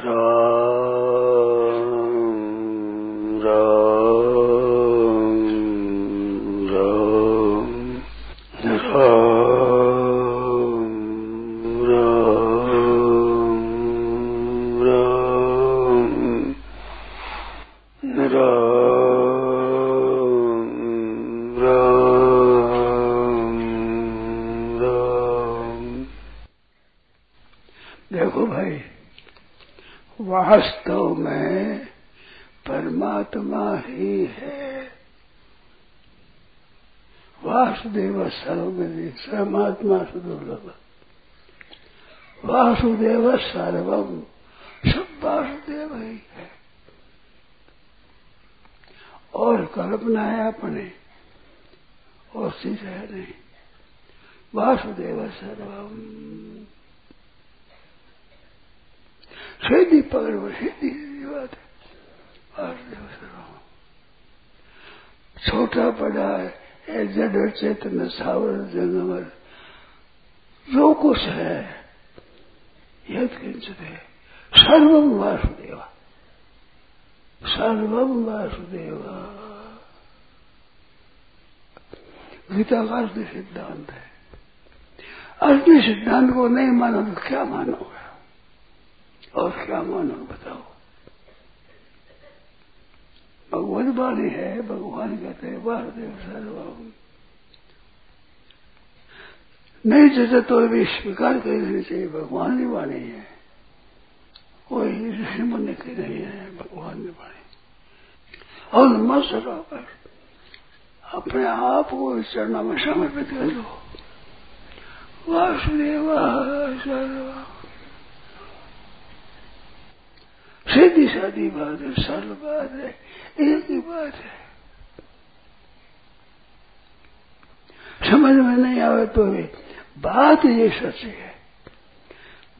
त्र सर्वगति परमात्मा सुदुर्लभ वासुदेव सर्वम, सब वासुदेव ही है। और कल्पना है अपने, और चीज़ है नहीं। वासुदेव सर्वम। सीधी पकड़ वो सीधी बात है। वासुदेव सर्वम। छोटा बड़ा है जड़ चेतन सावर जंगमर जो कुछ है, यद किंचित है। सर्वम वासुदेवा। सर्वम वासुदेवा। गीता का असली सिद्धांत है। असली सिद्धांत को नहीं मानो तो क्या मानोगे? और क्या मानो बताओ? भगवान वाणी है, भगवान कहते हैं, वासुदेव सर्वम नहीं, जैसे तो भी स्वीकार कर लेनी चाहिए, भगवान की वाणी है। कोई मुनि की नहीं है, भगवान की वाणी और मत पर अपने आप को इस चरणों में समर्पित कर दो। वासुदेव सर्वम सीधी सादी बात है, सरल बात है, एक ही बात है। समझ में नहीं आवे तो भी बात ये सच्ची है।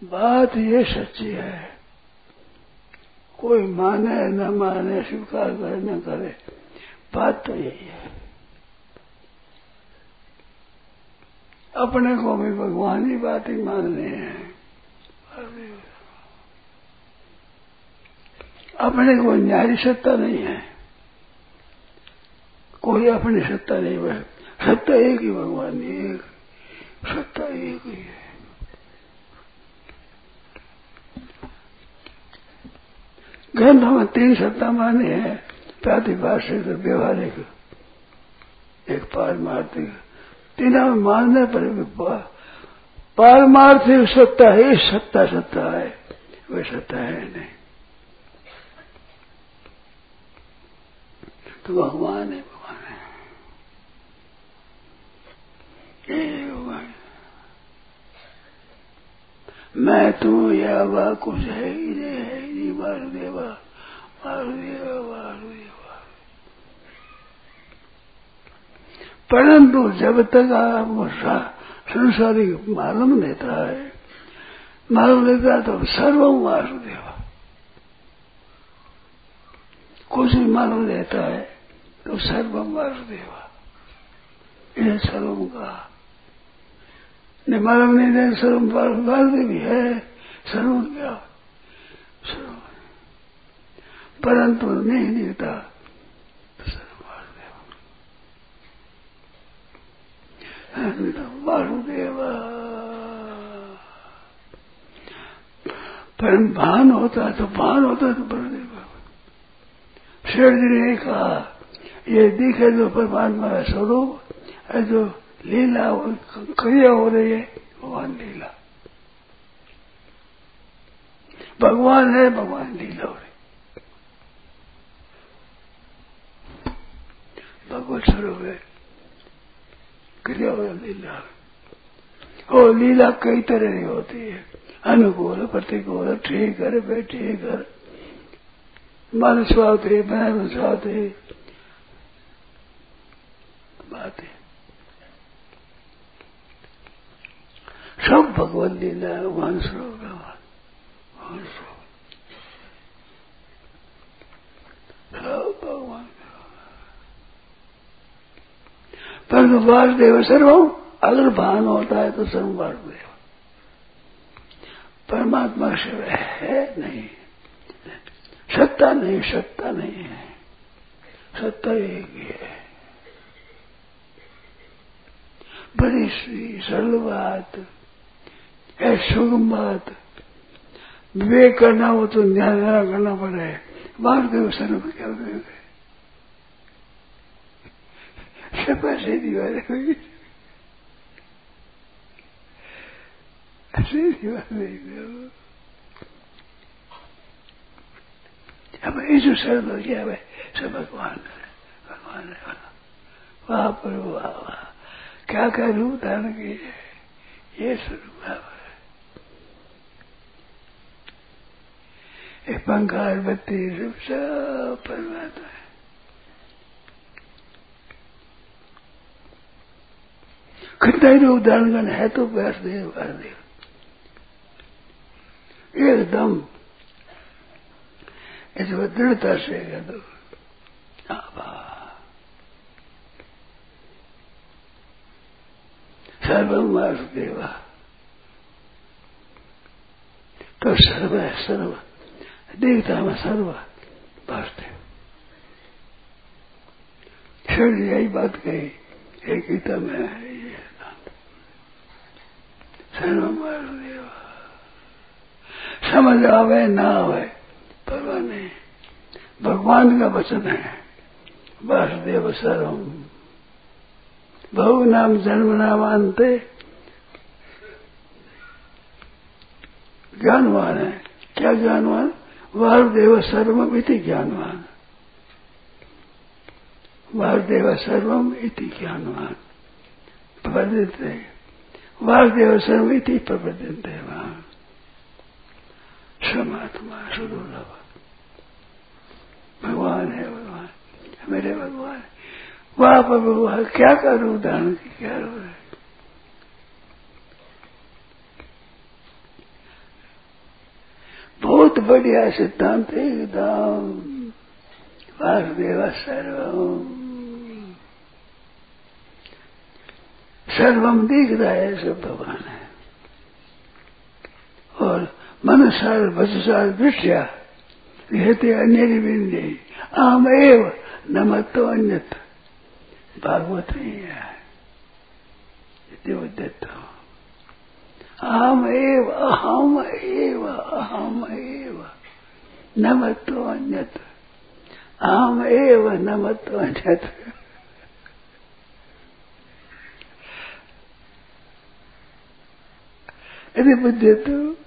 बात ये सच्ची है। कोई माने, न माने, स्वीकार करे, न करे, बात तो यही है। अपने को भी भगवान ही बात ही मानने हैं। अपने को न्याय सत्ता नहीं है। कोई अपनी सत्ता नहीं है। सत्ता एक ही भगवान एक। सत्ता एक ही है। ग्रंथ में तीन सत्ता माने हैं, प्रातिभाषिक व्यवहारिक। एक पारमार्थिक। तीनों में मानने पर पारमार्थिक सत्ता है सत्ता सत्ता है। वह सत्ता है नहीं। तो भगवान है भगवान है मैं तू या वह कुछ है ही नहीं, है ही नहीं वासुदेवा वासुदेवा वासुदेवा परंतु जब तक आपको संसारी मालूम देता है मालूम देता है तो सर्वम वासुदेवा कुछ भी मालूम देता है तो सर्वम वासुदेवा इन्हें सर्वम कहा नहीं मालूम नहीं दे सर्वम वासुदेव है सर्वम क्या सर्वम परंतु नहीं देता तो सर्व वासुदेव पर भान होता तो भान होता तो बलदेव शेर जी ने कहा ये दिखे जो परमात्मा का स्वरूप है जो लीला क्रिया हो रही है, भगवान लीला। भगवान है, भगवान लीला हो रही भगवत स्वरूप है, क्रिया हो लीला। और लीला कई तरह की होती है। अनुकूल, प्रतिकूल, ठीक कर बैठे कर मन स्वाते बहन स्वाते बात। है सब भगवान लीला है स्वरूप भगवान स्वरूप सब भगवान पर वासुदेव सर्वम अगर भान होता है तो सर्व वासुदेव। परमात्मा शिव है नहीं। सत्ता नहीं सत्ता नहीं है। सत्ता एक ही है। बड़ी सी सरल बात है सुगम बात विवेक करना हो तो ध्यान करना पड़े। वासुदेव सर्व क्या विवेक है? सब ऐसे दीवार ऐसे दीवार नहीं अब जो सर्व गया है? सब भगवान है। भगवान है। वाह पर वाह वाह। क्या क्या रूप धारण किए ये स्वरूप है एक पंखा बत्ती, सब सब परमात्मा है। कितना ही रूप धारण करना है? तो वासुदेव वासुदेव एकदम। इस दृढ़ता से कह दो। सर्वम वासुदेव तो सर्व है सर्व। देखता मैं सर्व वासुदेव फिर यही बात कही। एक गीता में है ये सर्वम वासुदेव समझ आवे, ना आवे, परवाह नहीं। भगवान का वचन है, वासुदेव सर्वम। बहु नाम जन्म नाम अंत ज्ञानवान है। क्या ज्ञानवान? वासुदेव सर्वम इति ज्ञानवान। वासुदेव सर्वम इति ज्ञानवान। प्रवर्तित वासुदेव सर्व इति प्रवर्तित वहाँ समात्मा सुदुर्लभ भगवान है भगवान। मेरे भगवान। वहाँ पर भगवान क्या करूँ? धारण की क्या रो है? बहुत बढ़िया सिद्धांत एकदम। वासुदेव सर्वम। सर्वम दिख रहा है, सब भगवान है। और मनसार वचसार दृष्टिया रहते अन्य बिंदे आम एव न मत अन्यत भागवत नहीं है। देवदत्त अहम एव अहम एव अहम एव न मत अन्यत। अहम एव न मत अन्यत। यदि बुद्धि तो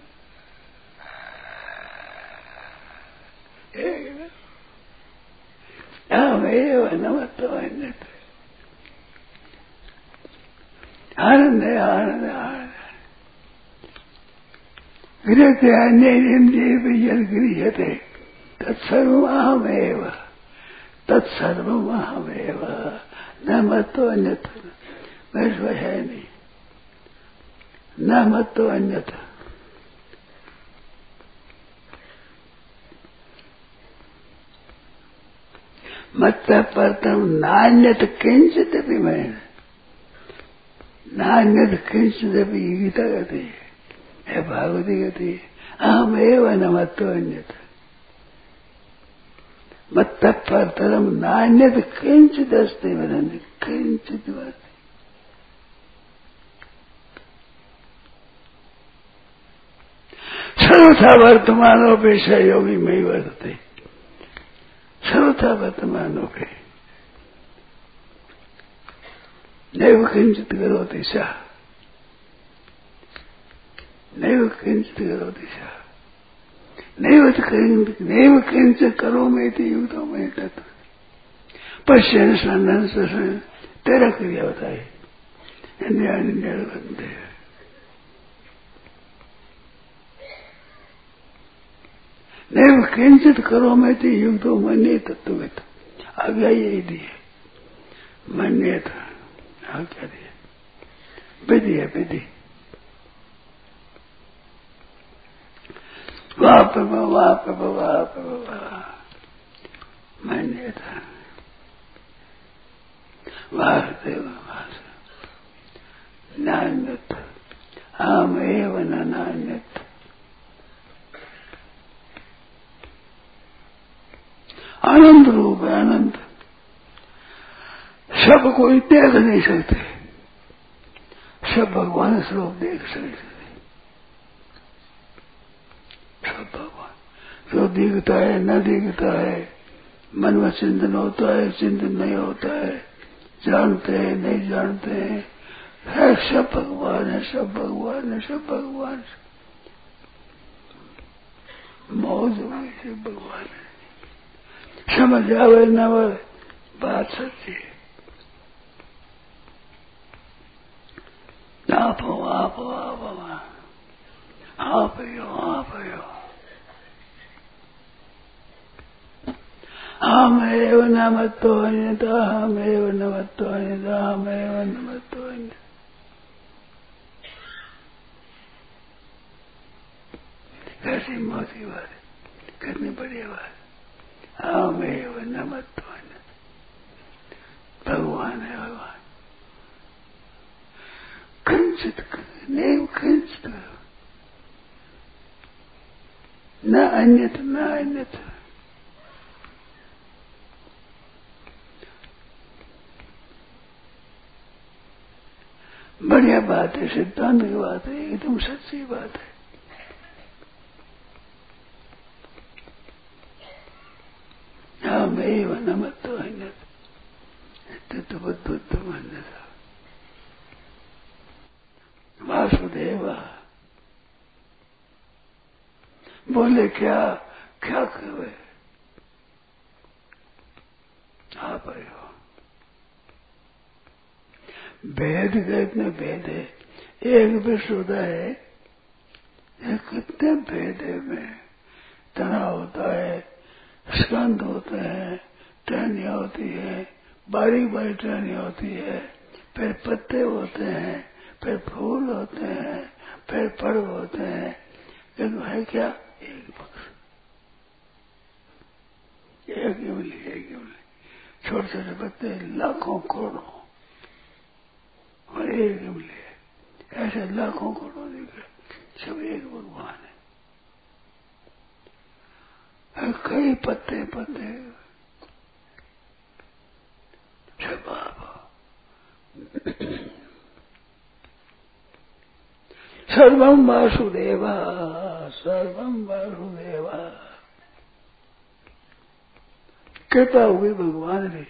अहमेव नमतो अन्यत। आनंद है आनंद गृहते अन्येन्द्रिय यद गृह्यते तत्सर्व अहमेव तत्सर्व अहमेव न मतो अन्यथ वैश्व है नहीं। न मतो अन्यथा। मत परतम नान्यत किंचित भी मैं नान्यत किंचित भी गीता गति है। भागवती गति अहम एवं न मतो अन्यत। मत परतरम नान्यत किंचित अस्ति किंचित बात सर्वथा वर्तमानोपेक्षा योगी में ही वर्तते। सर्वथा वर्तमानों पे नैव किंचित करोति सा नैव किंचित करोति सा नैव नैव किंचित करो में थी युक्तों में तत्व पश्चिम सन्नन तेरा क्रिया बताई अन्य अन्य बनते हैं नैव किंचित करो में थी युक्तो मन्य तत्ववित आज्ञा यही दी है मन्य था आज्ञा दी विधि है, विधि। वाप वाप वाप मन्य था। वासुदेव वास नान्यत। आम एव नान्यत। आनंद रूप है आनंद सब कोई देख नहीं सकते। सब भगवान स्वरूप देख सकते सब भगवान। जो दिखता है, न दिखता है, मन में चिंतन होता है, चिंतन नहीं होता है, जानते हैं, नहीं जानते हैं। है सब भगवान, है सब भगवान, है सब भगवान। है मौज हुई से भगवान। है समझ आवे न बात सच्ची है। आप हो आप हो आप हो आप हो आप हो हमेव नमतो अन्यता हमेव नमतो अन्यता हमेव नमतो अन्यता कैसी मोटी बात है, कितनी बढ़िया बात हमेव नमतो भगवान है भगवान कंचित नहीं कंचित न अन्यत न अन्यत बढ़िया बात है, सिद्धांत की बात है, एकदम सच्ची बात है। हमें नमत अन्यत तत्वद्भुत अन्यता वासुदेव। बोले, क्या क्या कहे आप आए हो। भेद का इतने भेद है। एक विश्वदा है। कितने भेद है में। तना होता है, स्कंद होते हैं, टहनिया होती है बारीक बारीक टहनिया होती है, फिर पत्ते होते हैं फिर फूल होते हैं, फिर पर्व होते हैं। लेकिन है क्या? एक पक्ष एक इमली एक इमली छोटे छोटे पत्ते लाखों करोड़ों। और एक इमली है। ऐसे लाखों करोड़ों निकले सब एक भगवान है। कई पत्ते पत्ते। सब आप सर्वम वासुदेवा सर्वम वासुदेवा। कृपा हुई भगवान की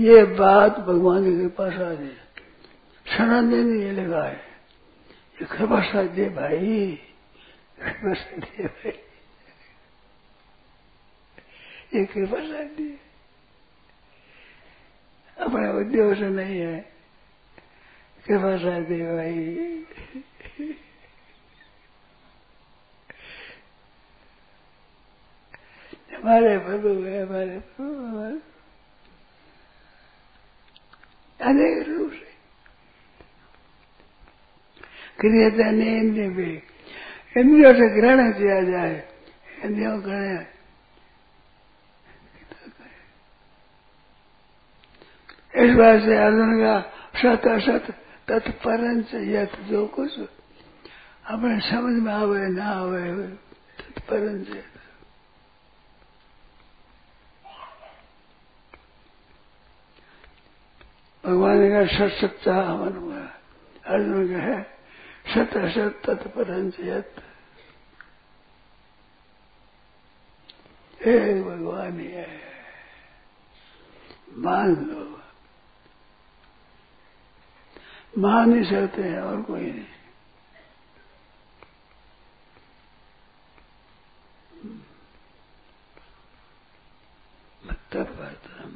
ये बात भगवान की कृपा साधे सनातन ने ये लगा है। ये कृपा साध्य भाई, कृपा साध्य भाई। ये कृपा साध्य अपने उद्योग से नहीं है। कृपा साध्य भाई हमारे प्रभु हमारे प्रभु अनेक रूप से क्रियता ने इंद्रिय भी इंद्रियों से ग्रहण किया जाए इंद्रियों ग्रहण इस बात से अर्जुन का सत असत तत्परंच यथ जो कुछ अपने समझ में आवे, ना आवे, तत्परंच भगवान कहा सत सच्चा हवन हुआ अर्जुन का है। सत असत तत्परंच यथ हे भगवान, है। मान लो। मान ही सकते हैं और कोई नहीं। परतम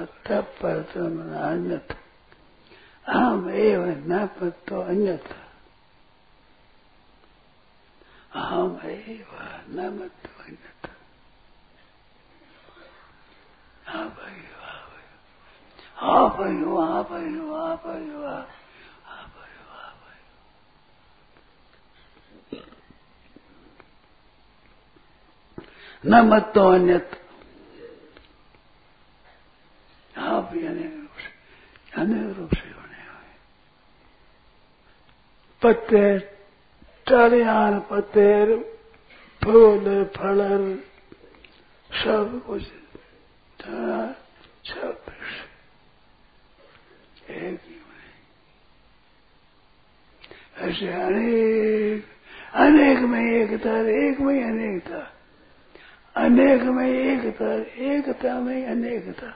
मत्त परतम अहम एव न पत्तो अन्यथा अहम एव न मत्तो अन्यथा आप एव आप आयो आप आयो आप आयो न मत तो अन्यत आप अनेक रूप से, अनेक रूप से होने हुए। पत्ते टालियान पत्थर फूल फल सब कुछ सब एक ही ऐसे अनेक अनेक में एकता एक में अनेकता अनेक में एकता एकता में अनेकता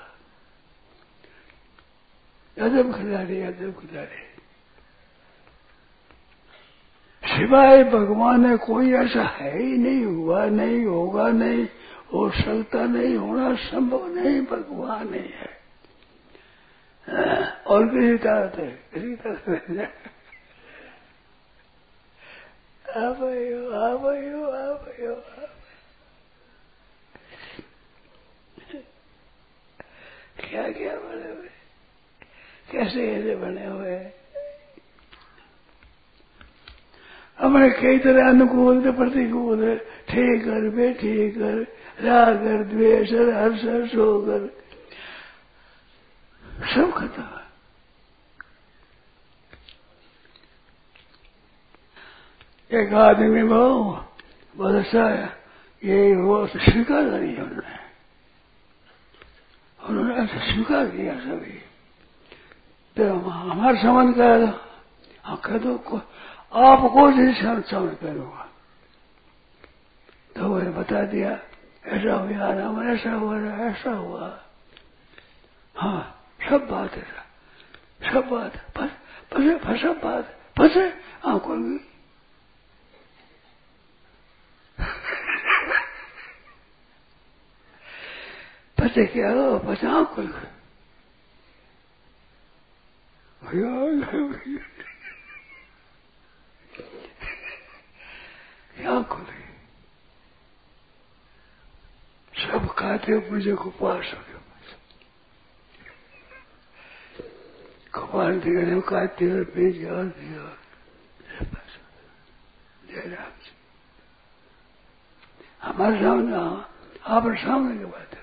अदब खिलाड़ी अदब खिलाड़ी। सिवाय भगवान है कोई ऐसा है ही नहीं, हुआ नहीं, होगा नहीं, हो सकता नहीं, होना संभव नहीं, भगवान ही है। और किसी तरह है किसी तरह क्या क्या बने हुए? कैसे ऐसे बने हुए? हमारे कई तरह अनुकूल प्रतिकूल ठीक कर बेठी कर राग कर द्वेष हर्ष होकर सब खत्म। एक आदमी बहु बहुत अच्छा है, ये वो स्वीकार करी उन्होंने। उन्होंने ऐसा स्वीकार किया सभी। तो हमारे समझ कर हाँ कह दो आपको जिस समझ करूँगा तो वो बता दिया, ऐसा हुआ राम ऐसा हुआ ऐसा हुआ। हाँ सब बात है, सब बात फंसे फंसा बात फंसे आँखों में फंसे क्या हो? आँखों में क्या खुली सब खाते मुझे कुपार सके कुपार दिखे खाते हुए पी जाओ दिया। जय राम हमारे सामने आप सामने की बात है।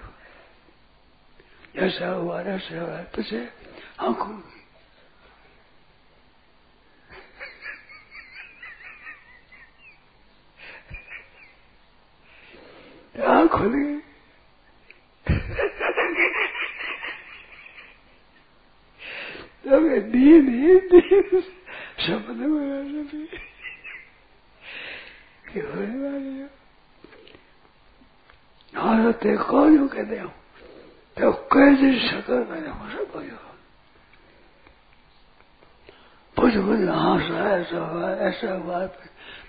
ऐसा हुआ ऐसा हुआ पीछे आँखों में। आँख खुली तब नींद ही नींद। सपने में होने वाले हाँ। तो ते कौन कहते हूँ तो कैसे शक्ल मैंने हो सब हो कुछ कुछ हाँ ऐसा हुआ ऐसा हुआ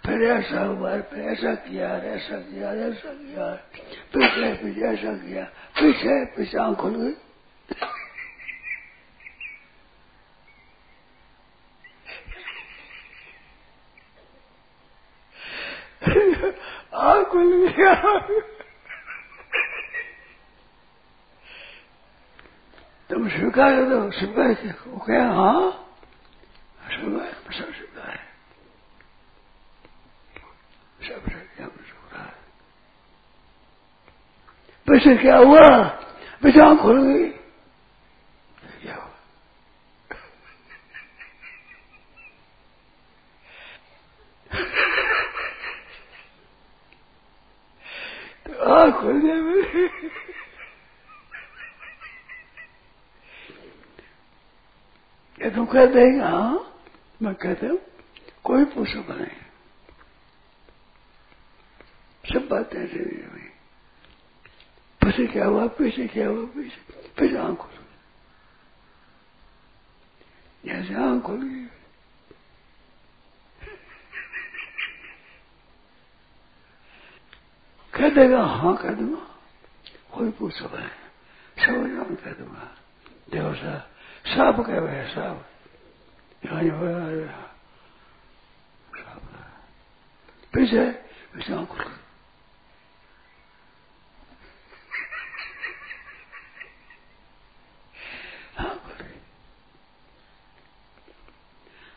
फिर ऐसा हुआ फिर ऐसा किया ऐसा किया ऐसा किया पीछे पीछे ऐसा किया पीछे पीछे आँख खुल गई आँख खुल गया स्वीकार करो स्वीकार वो क्या हाँ स्वीकार सब स्वीकार है सब पैसे क्या हुआ पैसे आँख खुल गई क्या हुआ तो आँख खुल जाए मेरी ये तुम कह देगा? हाँ? मैं कहता हूँ, कोई पूछो बनाए सब बातें ऐसे हुई। पीछे क्या हुआ? पीछे क्या हुआ? पीछे पीछे आँख खुल जैसे आँख खुल गई। कह देगा हाँ कह दूँगा। कोई पूछो है सब जान कह दूँगा। देखो साहब कह रहे साफ़ यहाँ पीछे पीछे आँख खुल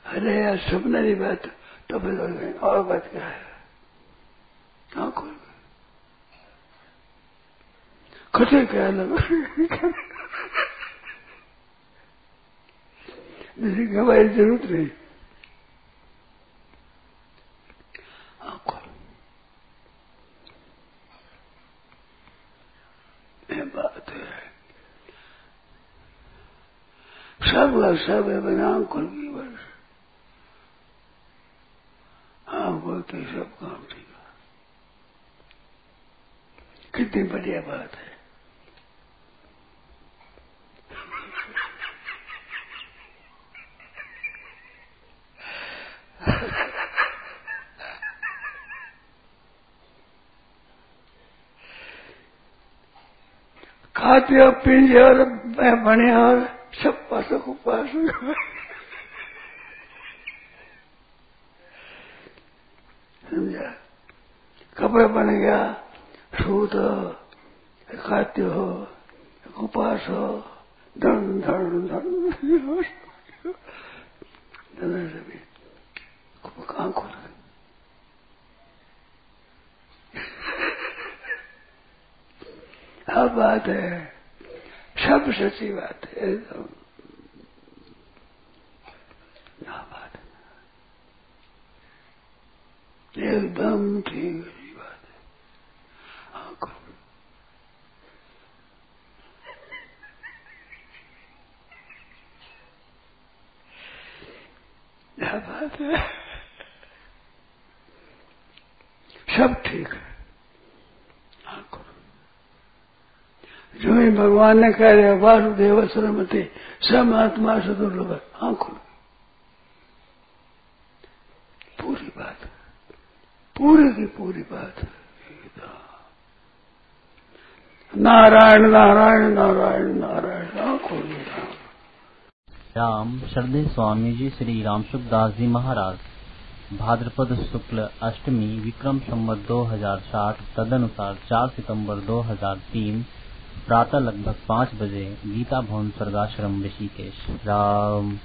अरे, यार, सपने की बात तो फिर और बात क्या है? खोल खटे क्या लगा। जैसे घबराई ज़रूरत नहीं। बात है। सब का सब है बनाम खुल की बस। आप बोलते सब काम ठीक कितनी बढ़िया बात है। खाते और पीजे और बने और सब पासों को पास समझा कपड़े बन गया सूत हो खाते हो उपास हो धन धन धन सभी कहाँ खोल अब बात है? सब सच्ची बात है। एकदम। बात एकदम ठीक है बात है। हाँ क्या बात है? सब ठीक है। जो ही भगवान ने कह दिया वासुदेव सरमति सम आत्मा सदुर्लभ आँखों पूरी बात। पूरी की पूरी बात। नारायण नारायण नारायण नारायण, आँखों राम श्रद्धे स्वामी जी श्री राम सुखदास जी महाराज। भाद्रपद शुक्ल अष्टमी विक्रम संवत 2060 तदनुसार 4 सितंबर 2003 प्रातः लगभग पाँच बजे गीता भवन स्वर्गाश्रम ऋषिकेश। राम।